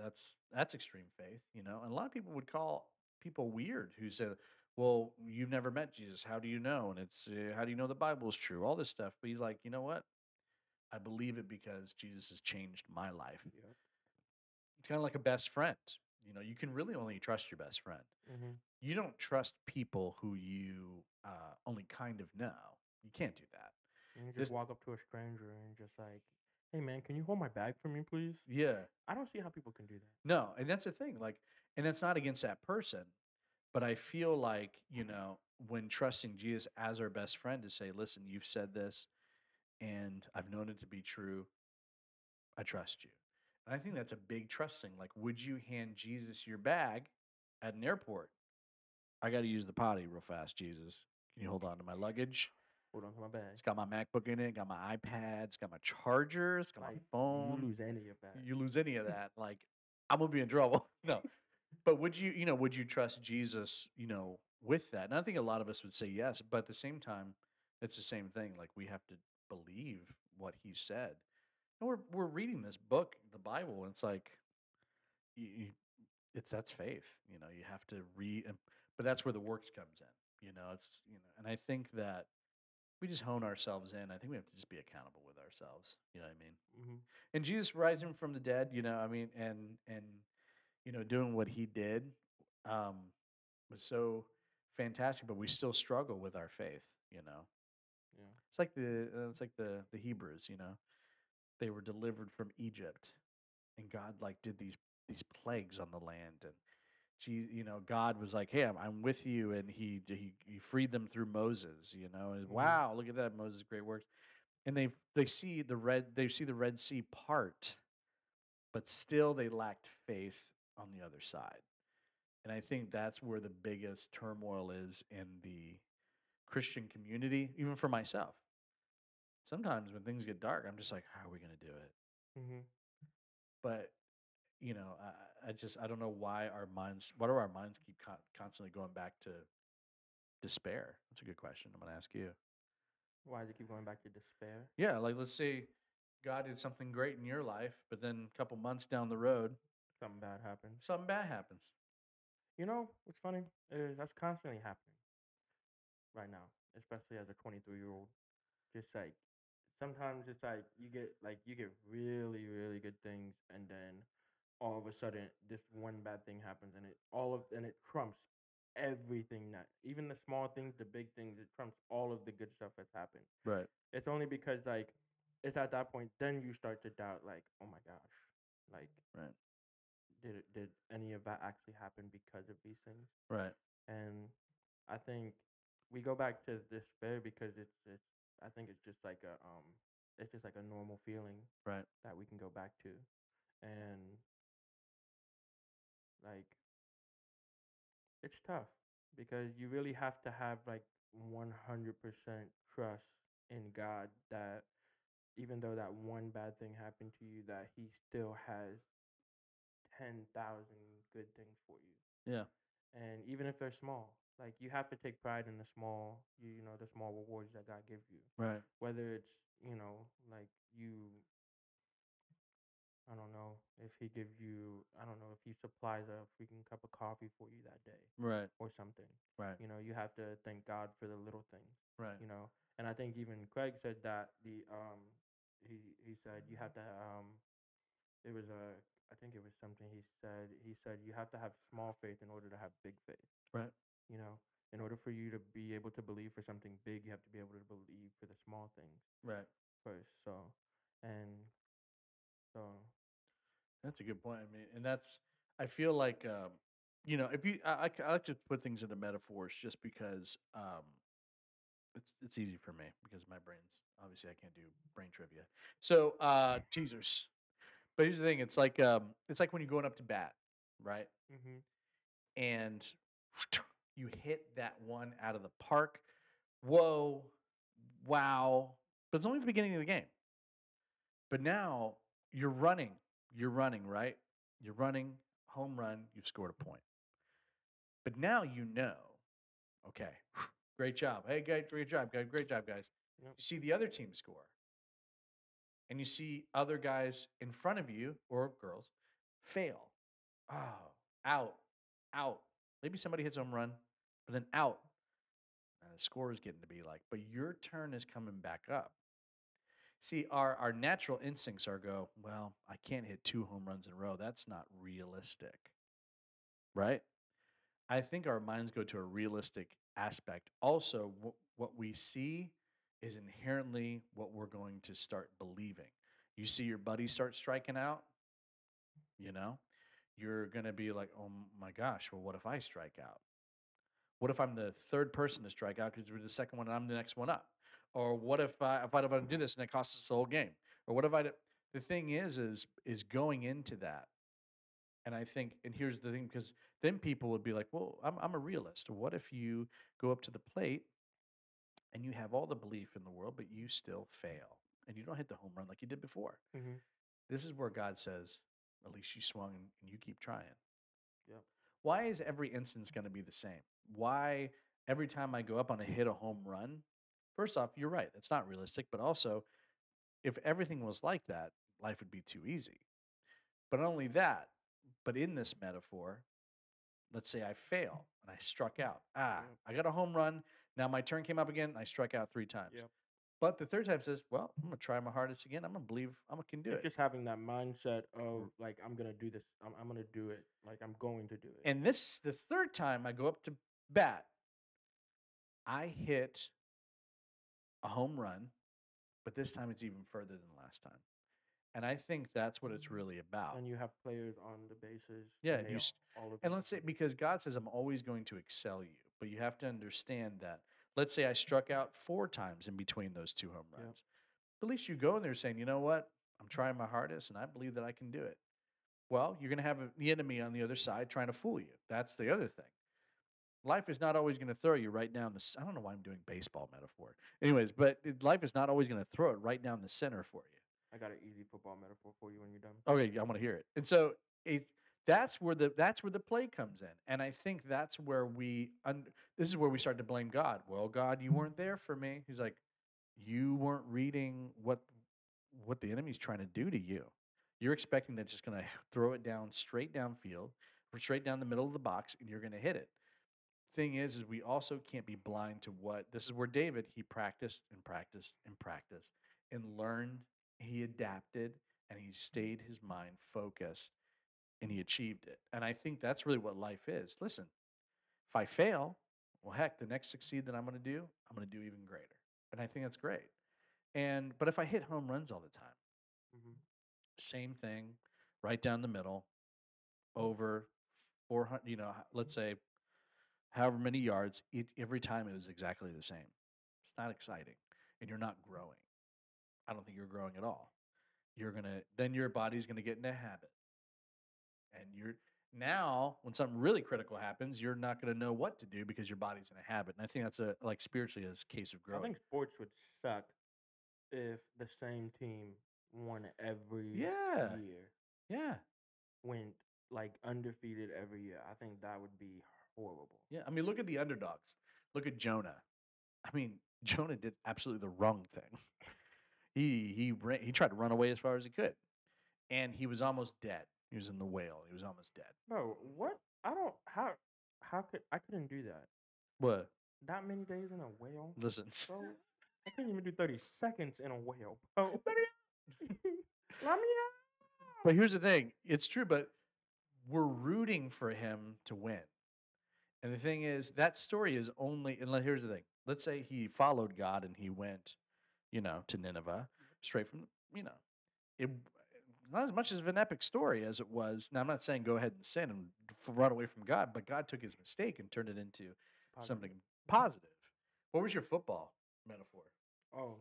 A: that's that's extreme faith, you know. And a lot of people would call people weird who said, "Well, you've never met Jesus. How do you know?" And it's, uh, "How do you know the Bible is true?" All this stuff. But he's like, you know what? I believe it because Jesus has changed my life.
B: Yep.
A: It's kind of like a best friend. You know, you can really only trust your best friend.
B: Mhm.
A: You don't trust people who you uh, only kind of know. You can't do that.
B: And you
A: This-
B: just walk up to a stranger and just like, hey man, can you hold my bag for me, please?
A: Yeah.
B: I don't see how people can do that.
A: No, and that's the thing. Like, and that's not against that person, but I feel like you know when trusting Jesus as our best friend to say, "Listen, you've said this, and I've known it to be true. I trust you." And I think that's a big trust thing. Like, would you hand Jesus your bag at an airport? I got to use the potty real fast, Jesus. Can you hold on to my luggage?
B: Hold on to my bag.
A: It's got my MacBook in it, got my iPad, it's got my charger, it's got my phone
B: You lose any of that.
A: you lose any of that, like I'm gonna be in trouble. *laughs* no, but would you, you know, would you trust Jesus, you know, with that? And I think a lot of us would say yes, but at the same time, it's the same thing. Like we have to believe what He said, and we're we're reading this book, the Bible, and it's like, you, you, it's that's faith. You know, you have to read, but that's where the works comes in. You know, it's you know, and I think that we just hone ourselves in. I think we have to just be accountable with ourselves. You know what I mean?
B: hmm
A: and Jesus rising from the dead, you know, I mean, and and you know, doing what he did um, was so fantastic. But we still struggle with our faith, you know.
B: Yeah.
A: It's like the uh, it's like the the Hebrews, you know, they were delivered from Egypt, and God like did these these plagues on the land, and you know, God was like, "Hey, I'm, I'm with you," and he, he he freed them through Moses, you know. And
B: Mhm.
A: wow, look at that, Moses, great works. And they they see the red they see the Red Sea part, but still they lacked faith on the other side. And I think that's where the biggest turmoil is in the Christian community, even for myself. Sometimes when things get dark, I'm just like, how are we going to do it?
B: Mm-hmm.
A: But, you know, I, I just, I don't know why our minds, why do our minds keep con- constantly going back to despair? That's a good question. I'm going to ask you.
B: Why do you keep going back to despair?
A: Yeah, like let's say God did something great in your life, but then a couple months down the road,
B: Something bad happens.
A: something bad happens.
B: You know what's funny is that's constantly happening right now, especially as a 23 year old. Just like sometimes it's like you get like you get really really good things, and then all of a sudden this one bad thing happens, and it all of and it trumps everything that even the small things, the big things, it trumps all of the good stuff that's happened.
A: Right.
B: It's only because like it's at that point then you start to doubt like oh my gosh like
A: Right.
B: Did it did any of that actually happen because of these things
A: Right.
B: and I think we go back to despair because it's it's I think it's just like a um it's just like a normal feeling
A: Right.
B: that we can go back to and like it's tough because you really have to have like 100% trust in God that even though that one bad thing happened to you that he still has 10,000 good things for you
A: Yeah.
B: and even if they're small like you have to take pride in the small you, you know the small rewards that god gives you
A: Right.
B: whether it's you know like you i don't know if he gives you i don't know if he supplies a freaking cup of coffee for you that day
A: Right.
B: or something
A: Right.
B: you know you have to thank god for the little things
A: Right.
B: you know and i think even craig said that the um he he said you have to um it was a i think it was something he said he said you have to have small faith in order to have big faith
A: Right.
B: you know in order for you to be able to believe for something big you have to be able to believe for the small things
A: Right.
B: first so and so
A: That's a good point. I mean, and that's I feel like um, you know if you I, I like to put things into metaphors just because um, it's it's easy for me because my brain's obviously I can't do brain trivia. So uh, *laughs* teasers. But here's the thing: it's like um, it's like when you're going up to bat, right?
B: mm-hmm.
A: and *sniffs* you hit that one out of the park. Whoa, wow. But it's only the beginning of the game. But now you're running. You're running, right? You're running, home run, you've scored a point. But now you know, okay, great job. Hey, great, great job, guys. Great job, guys.
B: Yep.
A: You see the other team score. And you see other guys in front of you or girls fail. Oh, out, out. Maybe somebody hits home run, but then out. And the score is getting to be like, but your turn is coming back up. See, our, our natural instincts are go, well, I can't hit two home runs in a row. That's not realistic. Right? I think our minds go to a realistic aspect. Also, wh- what we see is inherently what we're going to start believing. You see your buddy start striking out, you know, you're going to be like, oh my gosh, well, what if I strike out? What if I'm the third person to strike out because we're the second one and I'm the next one up? Or what if I if I don't do this and it costs us the whole game? Or what if I? The thing is, is is going into that, and I think, and here's the thing, because then people would be like, well, I'm I'm a realist. What if you go up to the plate and you have all the belief in the world, but you still fail and you don't hit the home run like you did before?
B: Mm-hmm.
A: This is where God says, at least you swung and, you keep trying.
B: Yep.
A: Why is every instance going to be the same? Why every time I go up on a hit a home run? First off, you're right. That's not realistic. But also, if everything was like that, life would be too easy. But not only that, but in this metaphor, let's say I fail *laughs* and I struck out. Ah, I got a home run. Now my turn came up again. I struck out three times.
B: Yep.
A: But the third time says, well, I'm going to try my hardest again. I'm going to believe I can do
B: it's
A: it.
B: just having that mindset mm. of like i'm gonna do this i'm, I'm gonna do it like i'm going to do it
A: And this, the third time I go up to bat, I hit a home run, but this time it's even further than last time. And I think that's what it's mm. really about.
B: and you have players on the bases
A: Yeah, you
B: all-
A: And
B: them-
A: let's say, because God says, I'm always going to excel you, but you have to understand that. Let's say I struck out four times in between those two home runs. But at least you go in there saying, you know what? I'm trying my hardest and I believe that I can do it. Well, you're going to have the enemy on the other side trying to fool you. That's the other thing. Life is not always going to throw you right down the. I don't know why I'm doing baseball metaphor. Anyways, but life is not always going to throw it right down the center for you.
B: I got an easy football metaphor for you when you're done.
A: Okay, I want to hear it. And so it, that's where the that's where the play comes in, and I think that's where we un, this is where we start to blame God. Well, God, you mm-hmm. weren't there for me. He's like, you weren't reading what what the enemy's trying to do to you. You're expecting that it's just going *laughs* to throw it down straight downfield, or straight down the middle of the box, and you're going to hit it. Thing is, is we also can't be blind to what this is where David he practiced and practiced and practiced and learned. He adapted and he stayed his mind focused and he achieved it. And I think that's really what life is. Listen, if I fail, well, heck, the next succeed that I'm going to do, I'm going to do even greater. And I think that's great. And but if I hit home runs all the time,
B: hmm
A: same thing, right down the middle, over 400, you know, let's say however many yards, it, every time it was exactly the same. It's not exciting and you're not growing. I don't think you're growing at all. You're going to, then your body's going to get in a habit. And you're now, when something really critical happens, you're not going to know what to do because your body's in a habit. And I think that's a, like spiritually, as a case of
B: growth.
A: I
B: think sports would suck if the same team won every
A: Yeah.
B: year,
A: yeah.
B: went like undefeated every year. I think that would be horrible.
A: Yeah, I mean, look at the underdogs. Look at Jonah. I mean, *laughs* Jonah did absolutely the wrong thing. *laughs* He he ran, he tried to run away as far as he could, and he was almost dead. He was in the whale. He was almost dead.
B: Bro, what? I don't how how could I couldn't do that.
A: What?
B: That many days in a whale,
A: Listen,
B: bro. I couldn't even do thirty seconds in a whale, *laughs* bro. *laughs* Let me out.
A: but here's the thing. It's true, but we're rooting for him to win. And the thing is, that story is only. And here's the thing. Let's say he followed God and he went, you know, to Nineveh mm-hmm. straight from, you know, it not as much of an epic story as it was. Now, I'm not saying go ahead and sin and run away from God, but God took his mistake and turned it into something positive. What was your football metaphor?
B: Oh,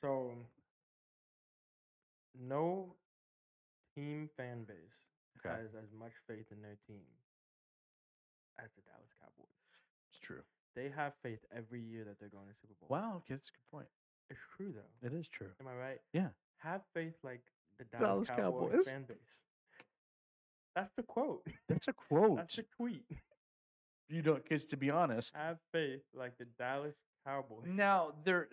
B: so no team fan base
A: Okay,
B: has as much faith in their team as the Dallas Cowboys.
A: it's true.
B: They have faith every year that they're going to Super Bowl.
A: Wow, okay, that's a good point.
B: It's true though.
A: It is true.
B: Am I right?
A: Yeah.
B: Have faith like the Dallas,
A: Dallas
B: Cowboys,
A: Cowboys.
B: fan base. That's the quote. *laughs*
A: That's a quote.
B: That's a tweet. *laughs*
A: you don't, because to be honest,
B: Have faith like the Dallas Cowboys.
A: Now there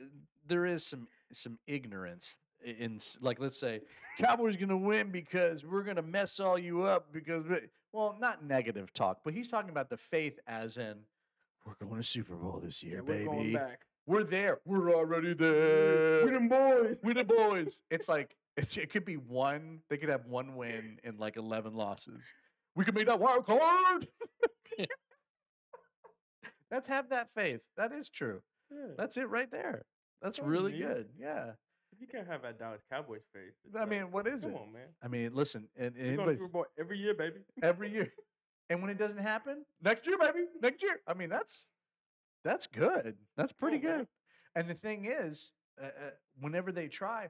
A: there is some some ignorance in like let's say Cowboys going to win because we're going to mess all you up because we, well not negative talk but he's talking about the faith as in we're going to Super Bowl this year
B: Yeah, we're going
A: baby
B: back.
A: we're there we're already there
B: We them boys.
A: We're the boys it's like it's, it could be one they could have one win and like 11 losses we could make that wild card *laughs* Let's have that faith. That is true.
B: Yeah.
A: That's it right there. That's
B: you
A: really good. Yeah.
B: You can't have that Dallas Cowboys face, it's
A: I
B: like,
A: mean, what is
B: come
A: it?
B: on, man.
A: I mean, listen, and, and
B: We're going to
A: anybody,
B: every year, baby.
A: every year, and when it doesn't happen, next year, baby, next year. I mean, that's that's good. That's pretty
B: man.
A: good. And the thing is, uh, uh, whenever they try,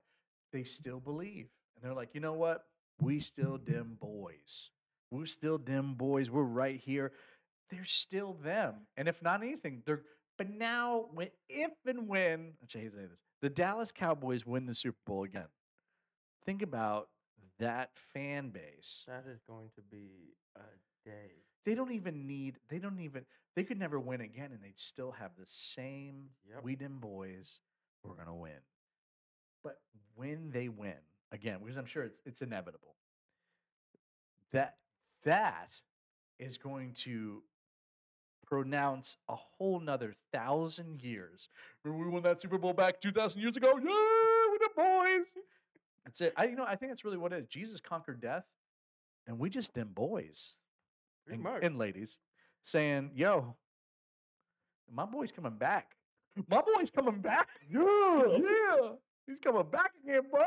A: they still believe, and they're like, you know what? We still them boys. We're still them boys. We're right here. They're still them. And if not anything, they're. But now, when if and when I hate to say this, the Dallas Cowboys win the Super Bowl again, think about that fan base.
B: That is going to be a day.
A: They don't even need. They don't even. They could never win again, and they'd still have the same.
B: Yep.
A: We dim boys. We're gonna win. But when they win again, because I'm sure it's it's inevitable. That that is going to pronounce a whole nother thousand years. Remember we won that Super Bowl back two thousand years ago? Yeah, we the boys. That's it. I you know I think that's really what it is. Jesus conquered death, and we just them boys and, and ladies saying, "Yo, my boy's coming back. My boy's coming back. Yeah, yeah, he's coming back again, boy.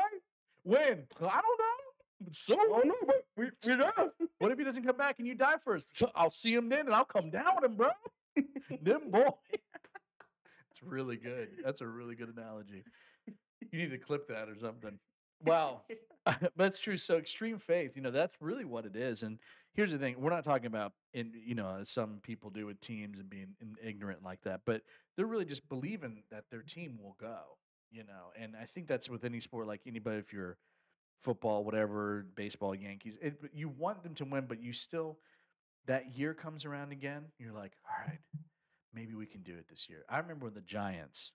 A: When? I don't know. But so
B: oh no, but we we there.
A: what if he doesn't come back and you die first? I'll see him then, and I'll come down with him, bro. *laughs* then boy. *laughs* It's really good. That's a really good analogy. You need to clip that or something. Well, *laughs* that's true. So extreme faith, you know, that's really what it is. And here's the thing: we're not talking about, in you know, as some people do with teams and being ignorant like that, but they're really just believing that their team will go. You know, and I think that's with any sport, like anybody. If you're football, whatever, baseball, Yankees, it, you want them to win, but you still that year comes around again. You're like, all right, maybe we can do it this year. I remember when the Giants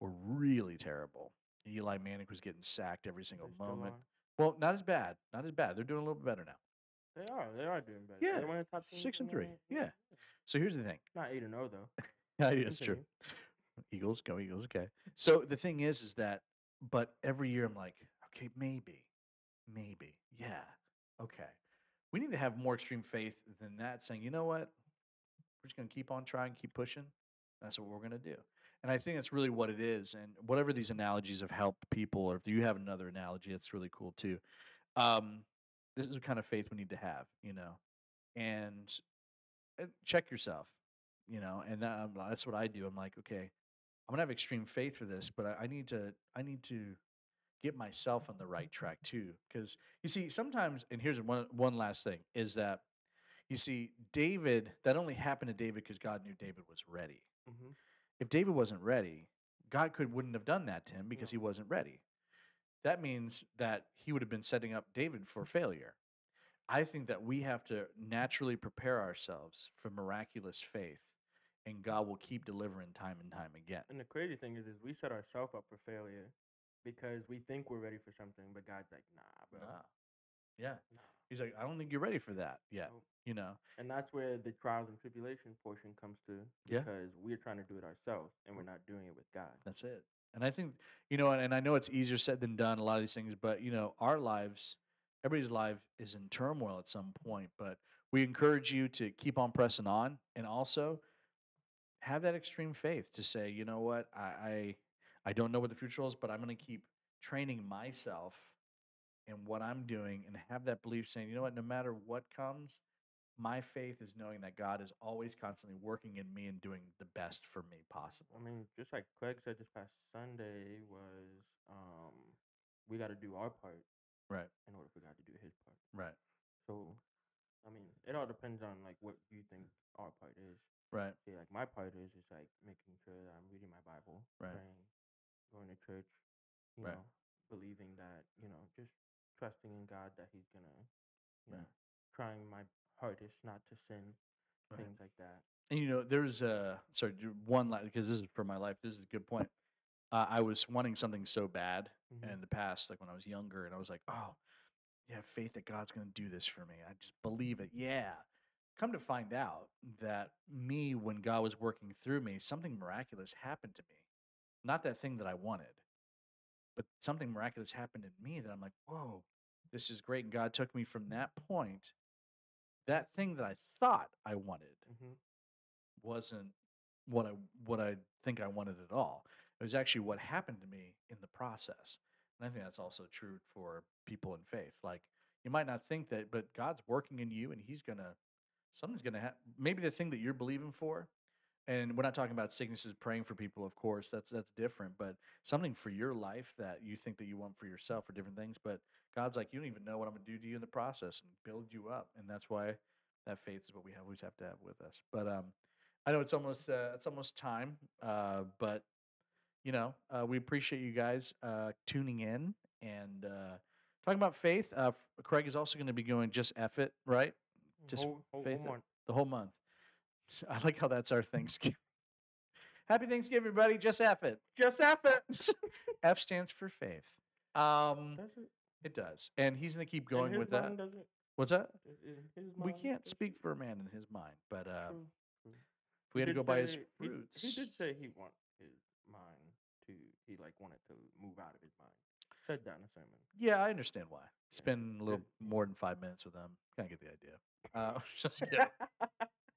A: were really terrible. Eli Manning was getting sacked every single
B: They
A: moment. Well, not as bad. Not as bad. They're doing a little bit better now.
B: They are. They are doing better.
A: Yeah,
B: They one of the top
A: Six and three.
B: the-
A: Yeah. So here's the thing.
B: Not eight and zero though. *laughs*
A: Yeah, it's true. Eagles, go Eagles. Okay. So the thing is, is that, but every year I'm like, okay, maybe, maybe, yeah, okay. We need to have more extreme faith than that, saying, you know what, we're just going to keep on trying, keep pushing. That's what we're going to do. And I think that's really what it is. And whatever these analogies have helped people, or if you have another analogy, it's really cool too. Um, this is the kind of faith we need to have, you know, and check yourself, you know, and um, that's what I do. I'm like, okay, I'm gonna have extreme faith for this, but I, I need to, I need to get myself on the right track too. Because you see, sometimes, and here's one one last thing is that you see, David, that only happened to David because God knew David was ready.
B: Mhm.
A: If David wasn't ready, God could wouldn't have done that to him because
B: No.
A: he wasn't ready. That means that he would have been setting up David for failure. I think that we have to naturally prepare ourselves for miraculous faith, and God will keep delivering time and time again.
B: And the crazy thing is, is we set ourselves up for failure because we think we're ready for something, but God's like, nah, bro.
A: Nah. Yeah.
B: Nah.
A: He's like, I don't think you're ready for that yet. You know?
B: And that's where the trials and tribulation portion comes to
A: Yeah.
B: because we're trying to do it ourselves and we're not doing it with God.
A: That's it. And I think, you know, and, and I know it's easier said than done, a lot of these things, but, you know, our lives, everybody's life is in turmoil at some point. But we encourage you to keep on pressing on and also have that extreme faith to say, you know what, I, I, I don't know what the future holds, but I'm going to keep training myself in what I'm doing and have that belief saying, you know what, no matter what comes, my faith is knowing that God is always constantly working in me and doing the best for me possible.
B: I mean, just like Craig said this past Sunday was um we got to do our part
A: Right,
B: in order for God to do his part.
A: right,
B: So, I mean, it all depends on like what you think our part is.
A: Right,
B: See, like my part is just like making sure that I'm reading my Bible,
A: Right.
B: praying, going to church, you
A: Right.
B: know, believing that you know, just trusting in God that He's gonna, you
A: Right.
B: know, trying my hardest not to sin,
A: right.
B: things like that.
A: And you know, there's a sorry, one because this is for my life. This is a good point. Uh, I was wanting something so bad
B: Mhm.
A: in the past, like when I was younger, and I was like, "Oh, you have faith that God's going to do this for me. I just believe it." Yeah. Come to find out that me, when God was working through me, something miraculous happened to me. Not that thing that I wanted, but something miraculous happened in me that I'm like, "Whoa, this is great." And God took me from that point, that thing that I thought I wanted
B: Mm-hmm.
A: wasn't what I what I think I wanted at all. It was actually what happened to me in the process. And I think that's also true for people in faith. Like you might not think that, but God's working in you and he's gonna something's gonna happen. Maybe the thing that you're believing for, and we're not talking about sicknesses praying for people, of course, that's that's different, but something for your life that you think that you want for yourself or different things. But God's like, you don't even know what I'm gonna do to you in the process and build you up. And that's why that faith is what we always have to have with us. But um I know it's almost uh, it's almost time, uh, but you know uh, we appreciate you guys uh, tuning in and uh, talking about faith. Uh, Craig is also going to be going just F it right Just faith
B: hold
A: it. the whole month. *laughs* I like how that's our Thanksgiving. *laughs* Happy Thanksgiving, everybody! Just F it.
B: Just F it. *laughs*
A: F stands for faith. Um,
B: Does it?
A: it does, and he's going to keep going with that.
B: mind, Does it?
A: What's that? We can't speak for a man in his mind, but uh,
B: True, true.
A: if we had to go by his
B: he-
A: fruits,
B: He, did say he want his mind to. He like wanted to move out of his mind. Said that in a sermon.
A: Yeah, I understand why. Spend a little more than five minutes with them. Kind of get the idea. Uh, *laughs* just kidding.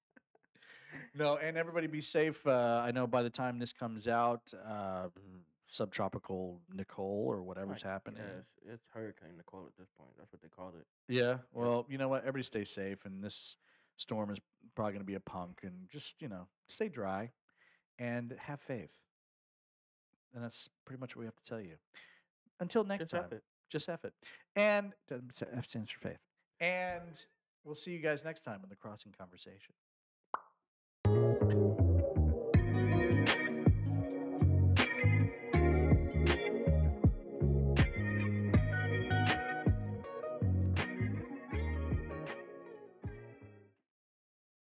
A: *laughs* no, and everybody be safe. Uh, I know by the time this comes out, uh, subtropical Nicole or whatever's happening.
B: Yes, it's Hurricane Nicole at this point. That's what they called it.
A: Yeah. Well, you know what? Everybody stay safe, and this storm is probably going to be a punk. And just you know, stay dry and have faith. And that's pretty much what we have to tell you. Until next
B: Just
A: time,
B: F it.
A: Just F it. And F stands for faith. And we'll see you guys next time on the Crossing Conversation.